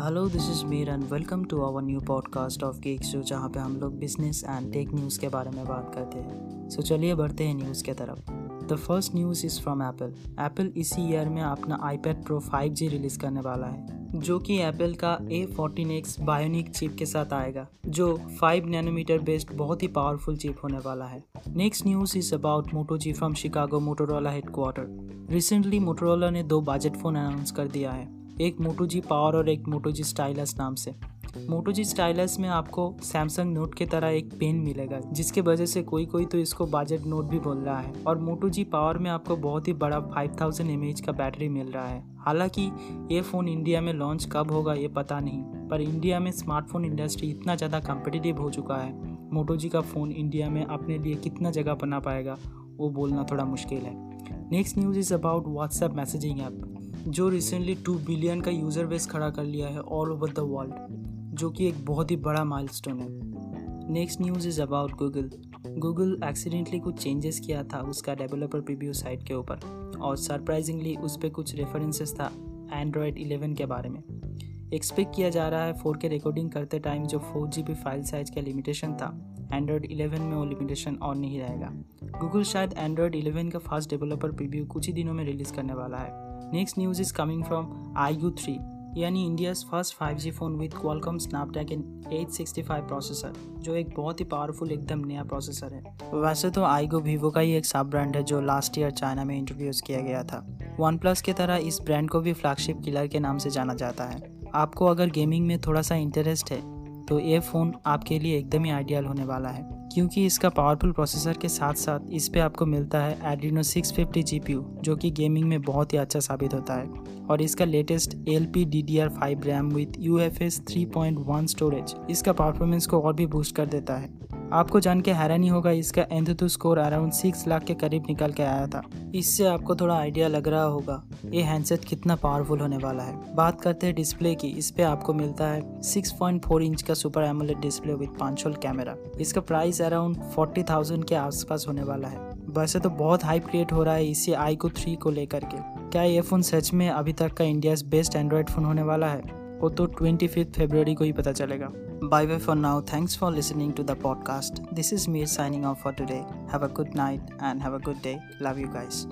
Hello this is Mir and welcome to our new podcast of geek show जहाँ पे हम लोग business and tech news के बारे में बात करते हैं। सो so, चलिए बढ़ते हैं न्यूज़ के तरफ़। The first news is from Apple Apple इसी ईयर में अपना आईपैड प्रो 5G रिलीज़ करने वाला है जो कि एप्पल का A fourteen X bionic chip के साथ आएगा जो 5 नैनोमीटर बेस्ड बहुत ही पावरफुल चिप होने वाला है। Next news is about Moto G from Chicago Motorola headquarter recently Motorola ने दो बजट फ़ोन अनाउंस कर दिया है। एक मोटो जी पावर और एक मोटो जी स्टाइलस नाम से। मोटो जी स्टाइलस में आपको सैमसंग नोट की तरह एक पेन मिलेगा, जिसके वजह से कोई कोई तो इसको बजट नोट भी बोल रहा है। और मोटो जी पावर में आपको बहुत ही बड़ा 5000 थाउज़ेंड का बैटरी मिल रहा है। हालाँकि ये फ़ोन इंडिया में लॉन्च कब होगा ये पता नहीं, पर इंडिया में स्मार्टफ़ोन इंडस्ट्री इतना ज़्यादा कम्पिटिटिव हो चुका है। मोटो जी का फ़ोन इंडिया में अपने लिए कितना जगह बना पाएगा, वो बोलना थोड़ा मुश्किल है। Next news is about WhatsApp messaging app जो रिसेंटली टू बिलियन का यूज़र बेस खड़ा कर लिया है ऑल ओवर द वर्ल्ड जो कि एक बहुत ही बड़ा माइलस्टोन है। Next news is about Google Google accidentally कुछ चेंजेस किया था उसका डेवलपर प्रीव्यू साइट के ऊपर। और सरप्राइजिंगली उस पर कुछ रेफरेंसेस था एंड्रॉयड 11 के बारे में। एक्सपेक्ट किया जा रहा है 4K रिकॉर्डिंग करते टाइम जो फोर जी बी फ़ाइल साइज़ का लिमिटेशन था। एंड्रॉयड 11 में वो लिमिटेशन और नहीं रहेगा। गूगल शायद एंड्रॉयड 11 का फास्ट डेवलपर प्रीव्यू कुछ ही दिनों में रिलीज़ करने वाला है। Is coming from iQOO three यानी India's first 5G phone with Qualcomm Snapdragon 865 processor जो एक बहुत ही पावरफुल एकदम नया प्रोसेसर है। वैसे तो आईगो वीवो का ही एक सब ब्रांड है जो लास्ट ईयर चाइना में इंट्रोड्यूस किया गया था। वन प्लस की तरह इस ब्रांड को भी फ्लैगशिप किलर के नाम से जाना जाता है। आपको अगर गेमिंग में थोड़ा सा इंटरेस्ट है तो ये फ़ोन आपके लिए एकदम ही आइडियल होने वाला है। क्योंकि इसका पावरफुल प्रोसेसर के साथ साथ इस पर आपको मिलता है एड्रीनो 650 जीपीयू जो कि गेमिंग में बहुत ही अच्छा साबित होता है। और इसका latest L P D D R five RAM with U F S three point one storage इसका परफॉर्मेंस को और भी बूस्ट कर देता है। आपको जान के हैरानी होगा, इसका AnTuTu score around six lakh के करीब निकल के आया था। इससे आपको थोड़ा आइडिया लग रहा होगा, ये हैंडसेट कितना पावरफुल होने वाला है। बात करते हैं डिस्प्ले की, इस पे आपको मिलता है 6.4 इंच का super AMOLED display with punch hole camera इसका प्राइस अराउंड फोर्टी थाउज़ेंड के आसपास होने वाला है। वैसे तो बहुत हाइप क्रिएट हो रहा है इसी आई को थ्री को लेकर के। क्या ये फ़ोन सच में अभी तक का इंडिया बेस्ट एंड्रॉयड फ़ोन होने वाला है? वो तो ट्वेंटी फिफ्थ फेब्रवरी को ही पता चलेगा। Bye for now thanks for listening to the podcast this is Mir signing off for today have a good night and have a good day love you guys